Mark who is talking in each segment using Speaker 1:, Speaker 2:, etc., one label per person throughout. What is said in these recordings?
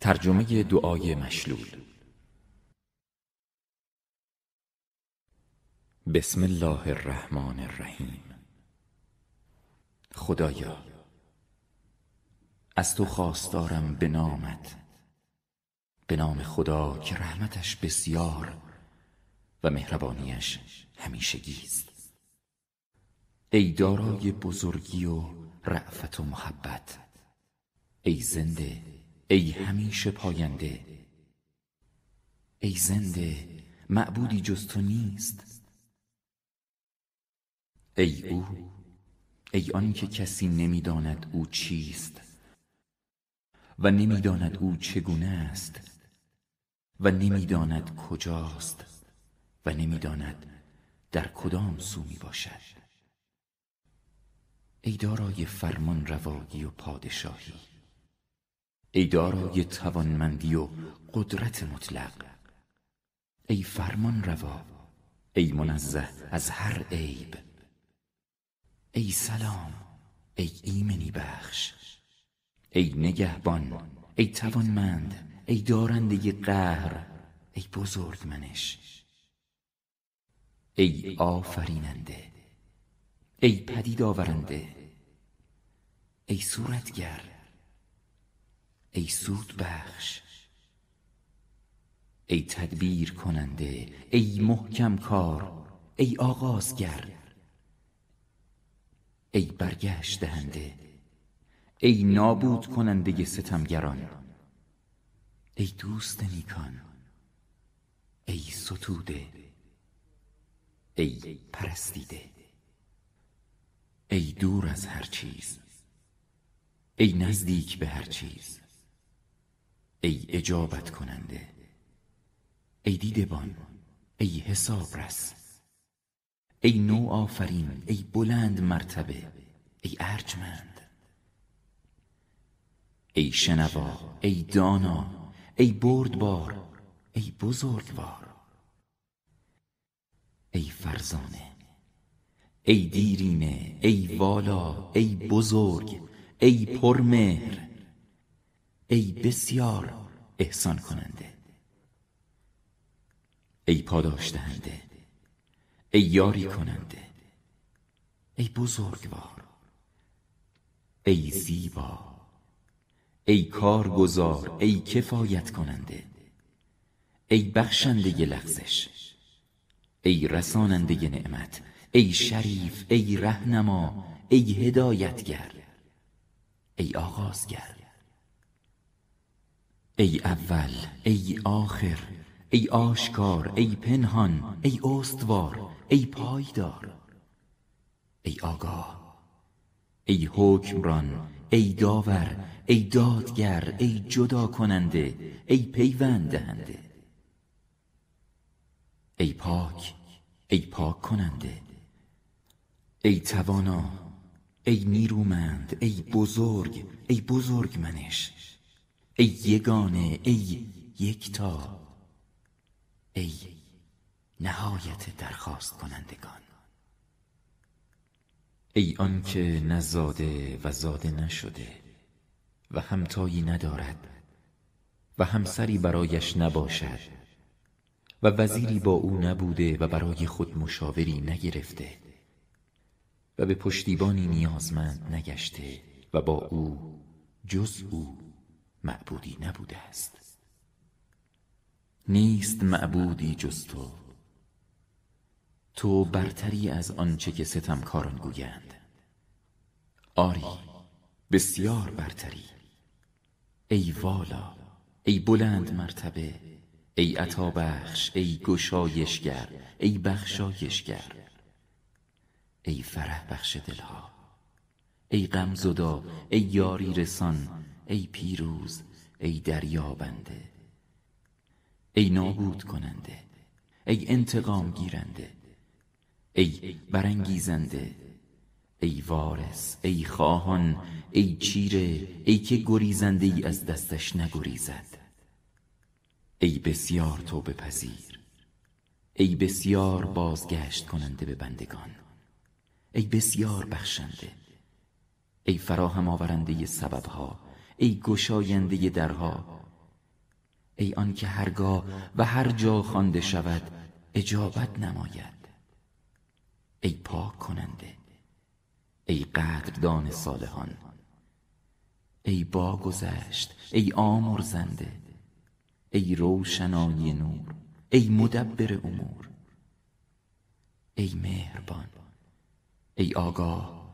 Speaker 1: ترجمه دعای مشلول. بسم الله الرحمن الرحیم. خدایا از تو خواستارم به نامت به نام خدا که رحمتش بسیار و مهربانیش همیشگی است ای دارای بزرگی و رعفت و محبت ای زنده ای همیشه پاینده ای زنده معبودی جز تو نیست. ای او ای آن که کسی نمی‌داند او چیست و نمی‌داند او چگونه است و نمی‌داند کجاست و نمی‌داند در کدام سو می باشد ای دارای فرمان روایی و پادشاهی ای دارای توانمندی و قدرت مطلق. ای فرمان روا ای منزه از هر عیب. ای سلام ای ایمنی بخش. ای نگهبان ای توانمند ای دارنده قهر ای بزرگ منش. ای آفریننده ای پدید آورنده. ای صورتگر ای سود بخش ای تدبیر کننده ای محکم کار ای آغازگر ای برگشت دهنده ای نابود کننده ستمگران ای دوست نیکان ای ستوده ای پرستیده ای دور از هر چیز ای نزدیک به هر چیز. ای اجابت کننده. ای دیدبان ای حساب رس. ای نو آفرین ای بلند مرتبه. ای ارجمند. ای شنوا ای دانا ای بردبار ای بزرگوار. ای فرزانه ای دیرینه ای والا ای بزرگ ای پرمهر. ای بسیار احسان کننده ای پاداش دهنده ای یاری کننده ای بزرگوار ای زیبا ای کارگزار ای کفایت کننده ای بخشنده لغزش ای رساننده نعمت ای شریف ای رهنما ای هدایتگر ای آغازگر. ای اول ای آخر ای آشکار ای پنهان ای استوار ای پایدار ای آگاه ای حکمران ای داور ای دادگر ای جدا کننده ای پیوند دهنده ای پاک ای پاک کننده ای توانا ای نیرومند ای بزرگ ای بزرگ منش ای یگانه ای یکتا ای نهایت درخواست کنندگان ای آنکه نه زاده و زاده نشده و همتایی ندارد و همسری برایش نباشد و وزیری با او نبوده و برای خود مشاوری نگرفته و به پشتیبانی نیازمند نگشته و با او جز او معبودی نبوده است. نیست معبودی جز تو. تو برتری از آنچه که ستمکاران گویند. آری بسیار برتری. ای والا ای بلند مرتبه ای عطابخش ای گشایشگر ای بخشایشگر. ای فرح بخش دلها. ای غمزدا ای یاری رسان ای پیروز ای دریابنده ای نابود کننده ای انتقام گیرنده ای برانگیزنده ای وارث ای خواهان ای چیره ای که گریزنده ای از دستش نگریزد. ای بسیار توبه پذیر ای بسیار بازگشت کننده به بندگان ای بسیار بخشنده ای فراهم آورنده سببها. ای گشاینده درها. ای آن که هرگاه و هر جا خوانده شود اجابت نماید. ای پاک کننده ای قدردان صالحان. ای باگذشت ای آمرزنده. ای روشنایی نور ای مدبر امور. ای مهربان ای آگاه.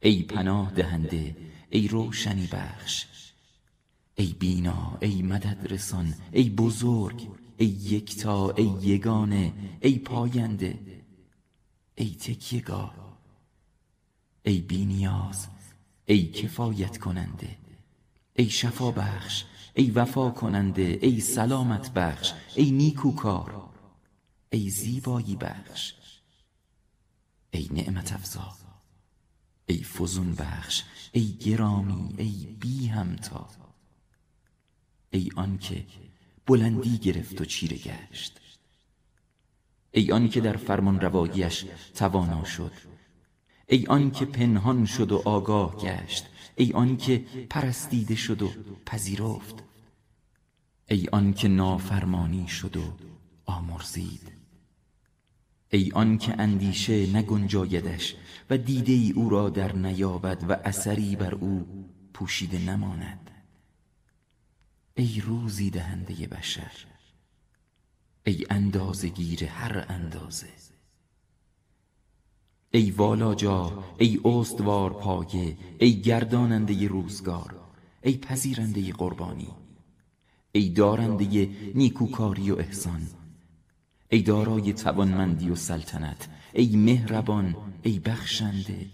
Speaker 1: ای پناه دهنده ای روشنی بخش ای بینا ای مدد رسان ای بزرگ ای یکتا ای یگانه ای پاینده ای تکیگاه ای بینیاز ای کفایت کننده ای شفا بخش ای وفا کننده ای سلامت بخش ای نیکوکار ای زیبایی بخش ای نعمت افزا ای فزون بخش. ای گرامی ای بی همتا. ای آنکه بلندی گرفت و چیره گشت. ای آنکه در فرمان رواییش توانا شد. ای آنکه پنهان شد و آگاه گشت. ای آنکه پرستیده شد و پذیرفت. ای آنکه نافرمانی شد و آمرزید. ای آنکه اندیشه نگنجایدش و دیده ای او را در نیابد و اثری بر او پوشیده نماند. ای روزی دهنده بشر ای اندازه گیر هر اندازه. ای والاجا ای استوار پایه ای گرداننده روزگار ای پذیرنده قربانی ای دارنده نیکوکاری و احسان. ای دارای توانمندی و سلطنت ای مهربان ای بخشنده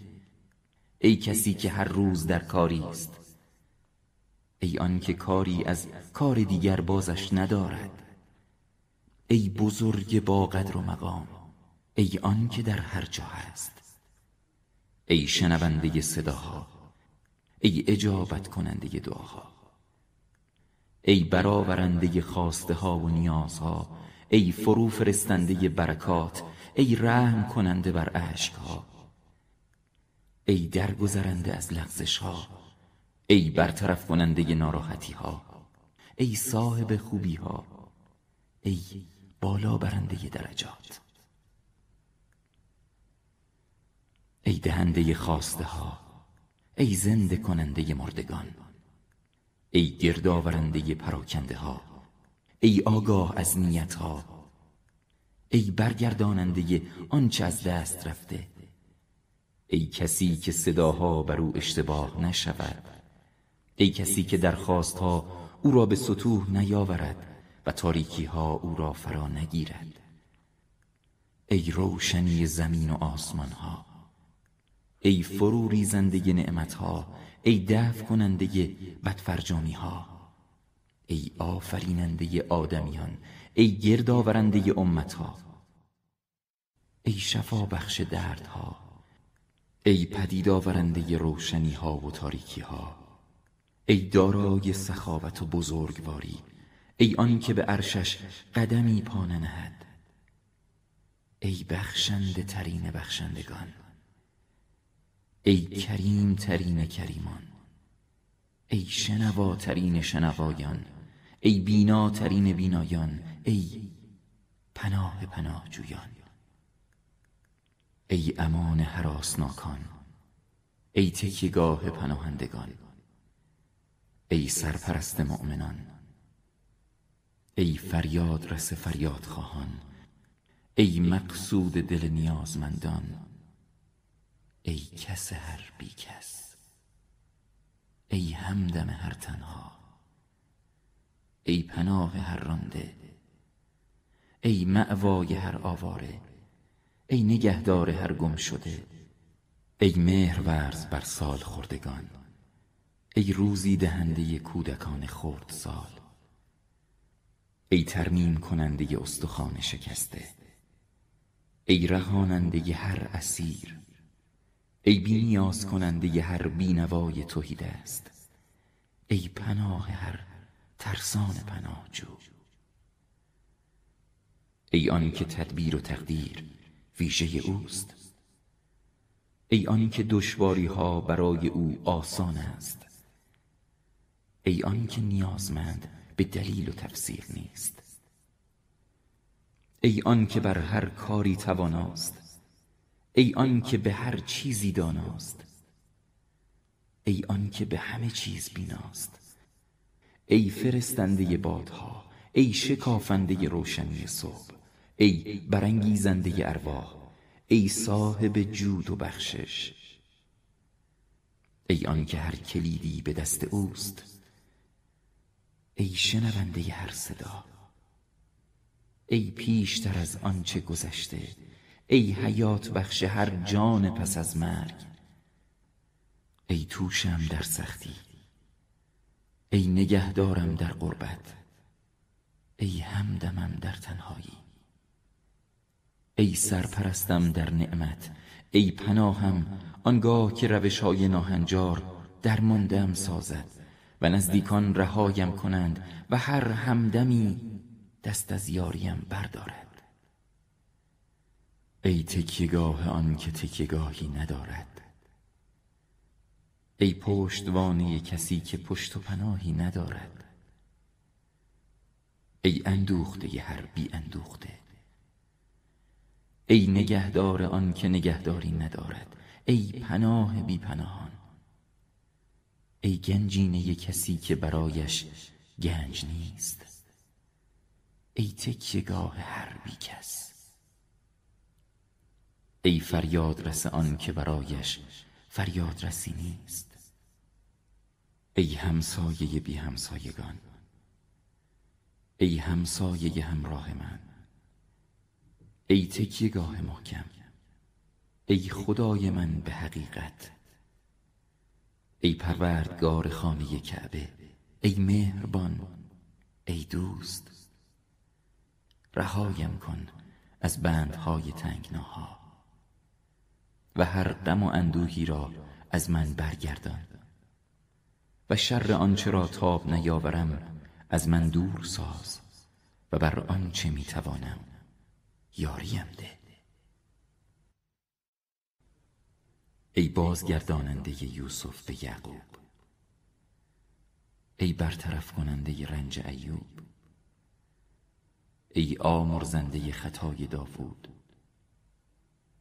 Speaker 1: ای کسی که هر روز در کاری است ای آن که کاری از کار دیگر بازش ندارد ای بزرگ با قدر و مقام ای آن که در هر جا هست ای شنونده صداها ای اجابت کننده دعاها ای برآورنده خواسته ها و نیازها ای فرو فرستنده برکات ای رحم کننده بر اشکها. ای درگذرنده از لغزش ها ای برطرف کننده ناراحتی ها ای صاحب خوبی ها ای بالا برنده درجات. ای دهنده خواسته ها ای زنده کننده مردگان. ای گردآورنده پراکنده ها ای آگاه از نیت ها ای برگرداننده آنچه از دست رفته. ای کسی که صداها بر او اشتباه نشود. ای کسی که درخواستها او را به سطوح نیاورد و تاریکی ها او را فرا نگیرد. ای روشنی زمین و آسمان ها ای فرو ریزنده نعمت ها ای دفع کننده بدفرجامی ها ای آفریننده آدمیان ای گردآورنده امتها ای شفا بخش دردها ای پدید آورنده روشنی ها و تاریکی ها ای دارای سخاوت و بزرگواری ای آن که به عرشش قدمی پا ننهد ای بخشنده ترین بخشندگان ای کریم ترین کریمان ای شنواترین شنوایان. ای بیناترین بینایان ای پناه پناه جویان. ای امان حراسناکان ای تکیگاه پناهندگان. ای سرپرست مؤمنان ای فریاد رس فریاد خواهان. ای مقصود دل نیازمندان ای کس هر بی کس. ای همدم هر تنها. ای پناه هر رانده ای معوای هر آواره ای نگهدار هر گم شده ای مهرورز بر سال خوردگان ای روزی دهنده کودکان خرد سال ای ترمیم کننده استخوان شکسته ای رهاننده هر اسیر ای بینیاز کننده هر بینوای توحید است ای پناه هر ترسان پناهجو ای آن که تدبیر و تقدیر ویژه اوست. ای آن که دشواری ها برای او آسان است. ای آن که نیازمند به دلیل و تفسیر نیست. ای آن که بر هر کاری تواناست. ای آن که به هر چیزی داناست. ای آن که به همه چیز بیناست. ای فرستنده بادها ای شکافنده روشنی صبح ای برانگیزنده ارواح ای صاحب جود و بخشش. ای آن که هر کلیدی به دست اوست ای شنونده هر صدا. ای پیشتر از آنچه گذشته ای حیات بخش هر جان پس از مرگ. ای توشم در سختی ای نگهدارم در قربت ای همدمم در تنهایی. ای سرپرستم در نعمت ای پناهم آنگاه که روش های ناهنجار درماندم سازد و نزدیکان رهایم کنند و هر همدمی دست از یاریم بردارد. ای تکیگاه آن که تکیگاهی ندارد. ای پشتوانه کسی که پشت و پناهی ندارد. ای اندوخته هر بی اندوخته. ای نگهدار آن که نگهداری ندارد. ای پناه بی پناهان. ای گنجینه کسی که برایش گنج نیست. ای تکیگاه هر بی کس. ای فریاد رس آن که برایش فریاد رسی نیست. ای همسایه بی همسایگان ای همسایه همراه من ای تکیگاه محکم ای خدای من به حقیقت ای پروردگار خانه کعبه ای مهربان ای دوست. رهایم کن از بندهای تنگناها. و هر غم و اندوهی را از من برگردان. و شر آنچه را تاب نیاورم از من دور ساز و بر آنچه می‌توانم یاریم ده. ای بازگرداننده یوسف به یعقوب ای برطرف کننده رنج ایوب ای آمرزنده خطای داوود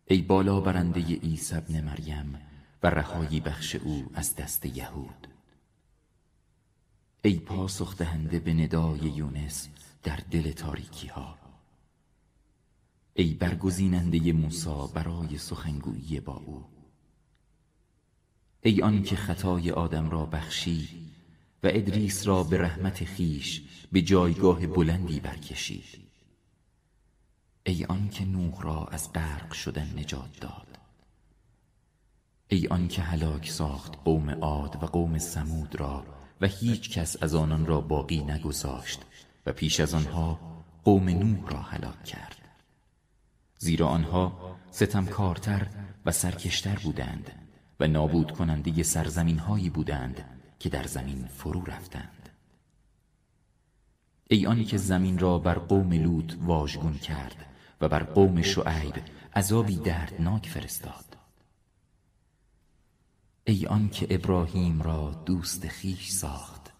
Speaker 1: ای بالا برنده عیسی ابن مریم و رهایی بخش او از دست یهود. ای پاسخ دهنده به ندای یونس در دل تاریکی ها ای برگزیننده موسی برای سخنگویی با او. ای آن که خطای آدم را بخشی و ادریس را به رحمت خیش به جایگاه بلندی برکشید ای آن که نوح را از غرق شدن نجات داد. ای آن که هلاک ساخت قوم عاد و قوم سمود را و هیچ کس از آنان را باقی نگذاشت و پیش از آنها قوم نوح را هلاک کرد. زیرا آنها ستمکارتر و سرکشتر بودند و نابود کننده سرزمین هایی بودند که در زمین فرو رفتند. ای آنی که زمین را بر قوم لوط واژگون کرد و بر قوم شعیب عذابی دردناک فرستاد. ای آن که ابراهیم را دوست خیش ساخت.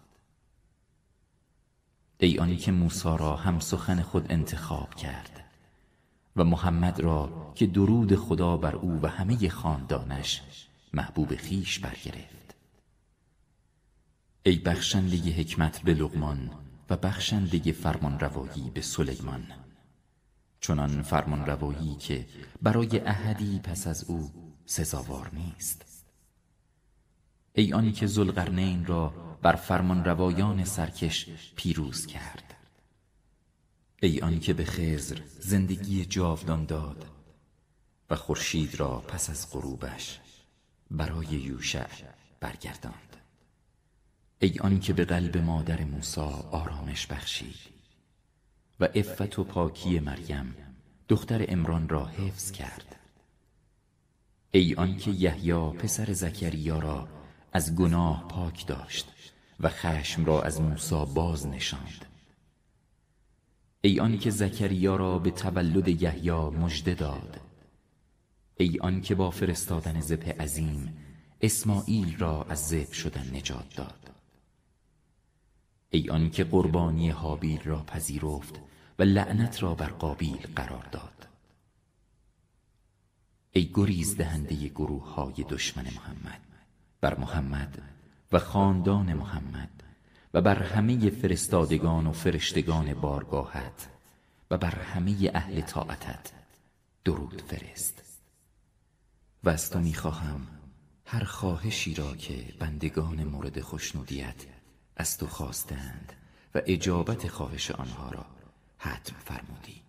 Speaker 1: ای آنی که موسی را هم سخن خود انتخاب کرد و محمد را که درود خدا بر او و همه خاندانش محبوب خیش برگرفت. ای بخشنده حکمت به لغمان و بخشنده فرمان روایی به سلیمان. چنان فرمان روایی که برای احدی پس از او سزاوار نیست. ای آنی که ذوالقرنین را بر فرمان روایان سرکش پیروز کرد. ای آن که به خزر زندگی جاودان داد و خورشید را پس از غروبش برای یوشع برگرداند. ای آن که به قلب مادر موسی آرامش بخشید و عفت و پاکی مریم. دختر امران را حفظ کرد. ای آن که یحیی پسر زکریا را از گناه پاک داشت و خشم را از موسی باز نشاند. ای آن که زکریا را به تولد یحیی مژده داد. ای آن که با فرستادن ذبح عظیم اسماعیل را از ذبح شدن نجات داد. ای آن که قربانی حابیل را پذیرفت و لعنت را بر قابیل قرار داد. ای گریز دهنده گروه های دشمن محمد بر محمد و خاندان محمد و بر همه فرستادگان و فرشتگان بارگاهت و بر همه اهل طاعتت درود فرست. و از تو می‌خواهم هر خواهشی را که بندگان مورد خوشنودیت از تو خواستند و اجابت خواهش آنها را حتم فرمودی.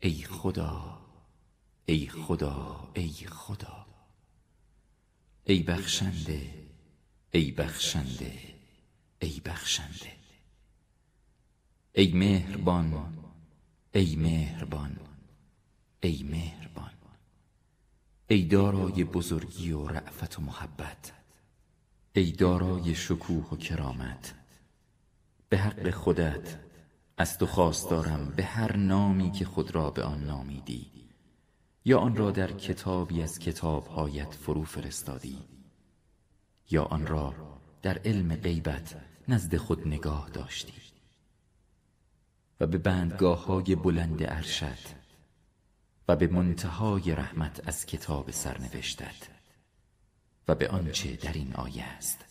Speaker 1: ای خدا ای خدا ای خدا ای بخشنده ای بخشنده ای بخشنده ای مهربان ای مهربان ای مهربان ای دارای بزرگی و رعفت و محبت. ای دارای شکوه و کرامت به حق خودت از تو خواستارم به هر نامی که خود را به آن نامیدی یا آن را در کتابی از کتابهایت فرو فرستادی یا آن را در علم غیبت نزد خود نگاه داشتی. و به بندگاه های بلند ارشد و به منتهای رحمت از کتاب سرنوشتت. و به آنچه در این آیه است.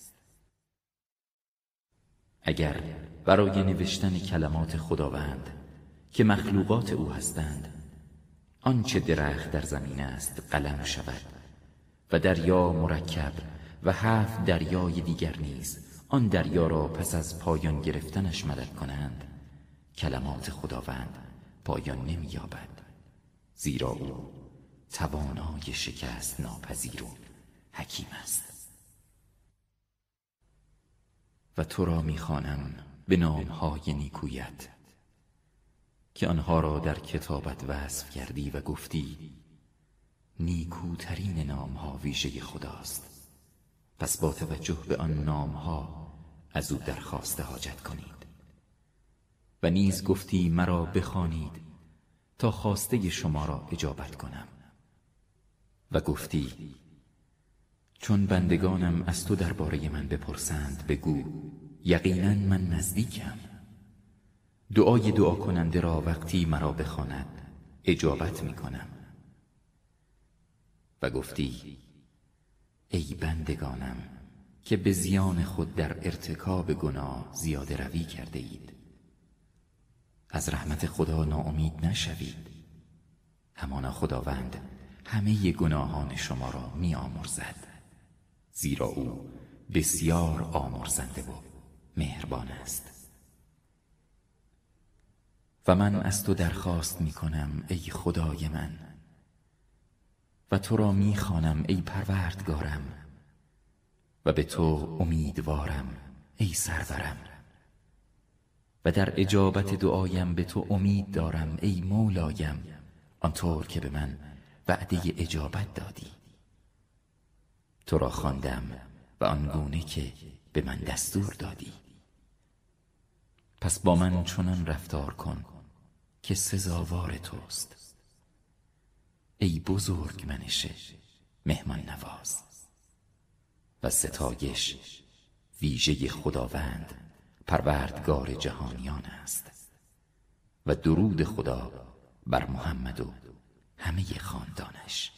Speaker 1: اگر برای نوشتن کلمات خداوند که مخلوقات او هستند آنچه درخت در زمین است قلم شود و دریا مرکب و هفت دریای دیگر نیز آن دریا را پس از پایان گرفتنش مدد کنند کلمات خداوند پایان نمییابد زیرا او توانای شکست ناپذیر حکیم است. و تو را می‌خوانم به نامهای نیکویت که آنها را در کتابت وصف کردی و گفتی نیکوترین نامها ویژه خداست. پس با توجه به آن نامها از او درخواست حاجت کنید. و نیز گفتی مرا بخوانید تا خواسته شما را اجابت کنم. و گفتی چون بندگانم از تو درباره من بپرسند بگو یقینا من نزدیکم. دعای دعا کننده را وقتی مرا بخواند اجابت می کنم و گفتی ای بندگانم که به زیان خود در ارتکاب گناه زیاده روی کرده اید. از رحمت خدا ناامید نشوید. همانا خداوند همه گناهان شما را می آمرزد زیرا او بسیار آمرزنده و مهربان است. و من از تو درخواست می کنم ای خدای من و تو را می خوانم ای پروردگارم و به تو امیدوارم ای سرورم. و در اجابت دعایم به تو امید دارم ای مولایم آنطور که به من وعده اجابت دادی. تو را خواندم و آنگونه که به من دستور دادی. پس با من چنان رفتار کن که سزاوار توست. ای بزرگ منشه مهمان نواز و ستایش ویژه خداوند پروردگار جهانیان است و درود خدا بر محمد و همه خاندانش.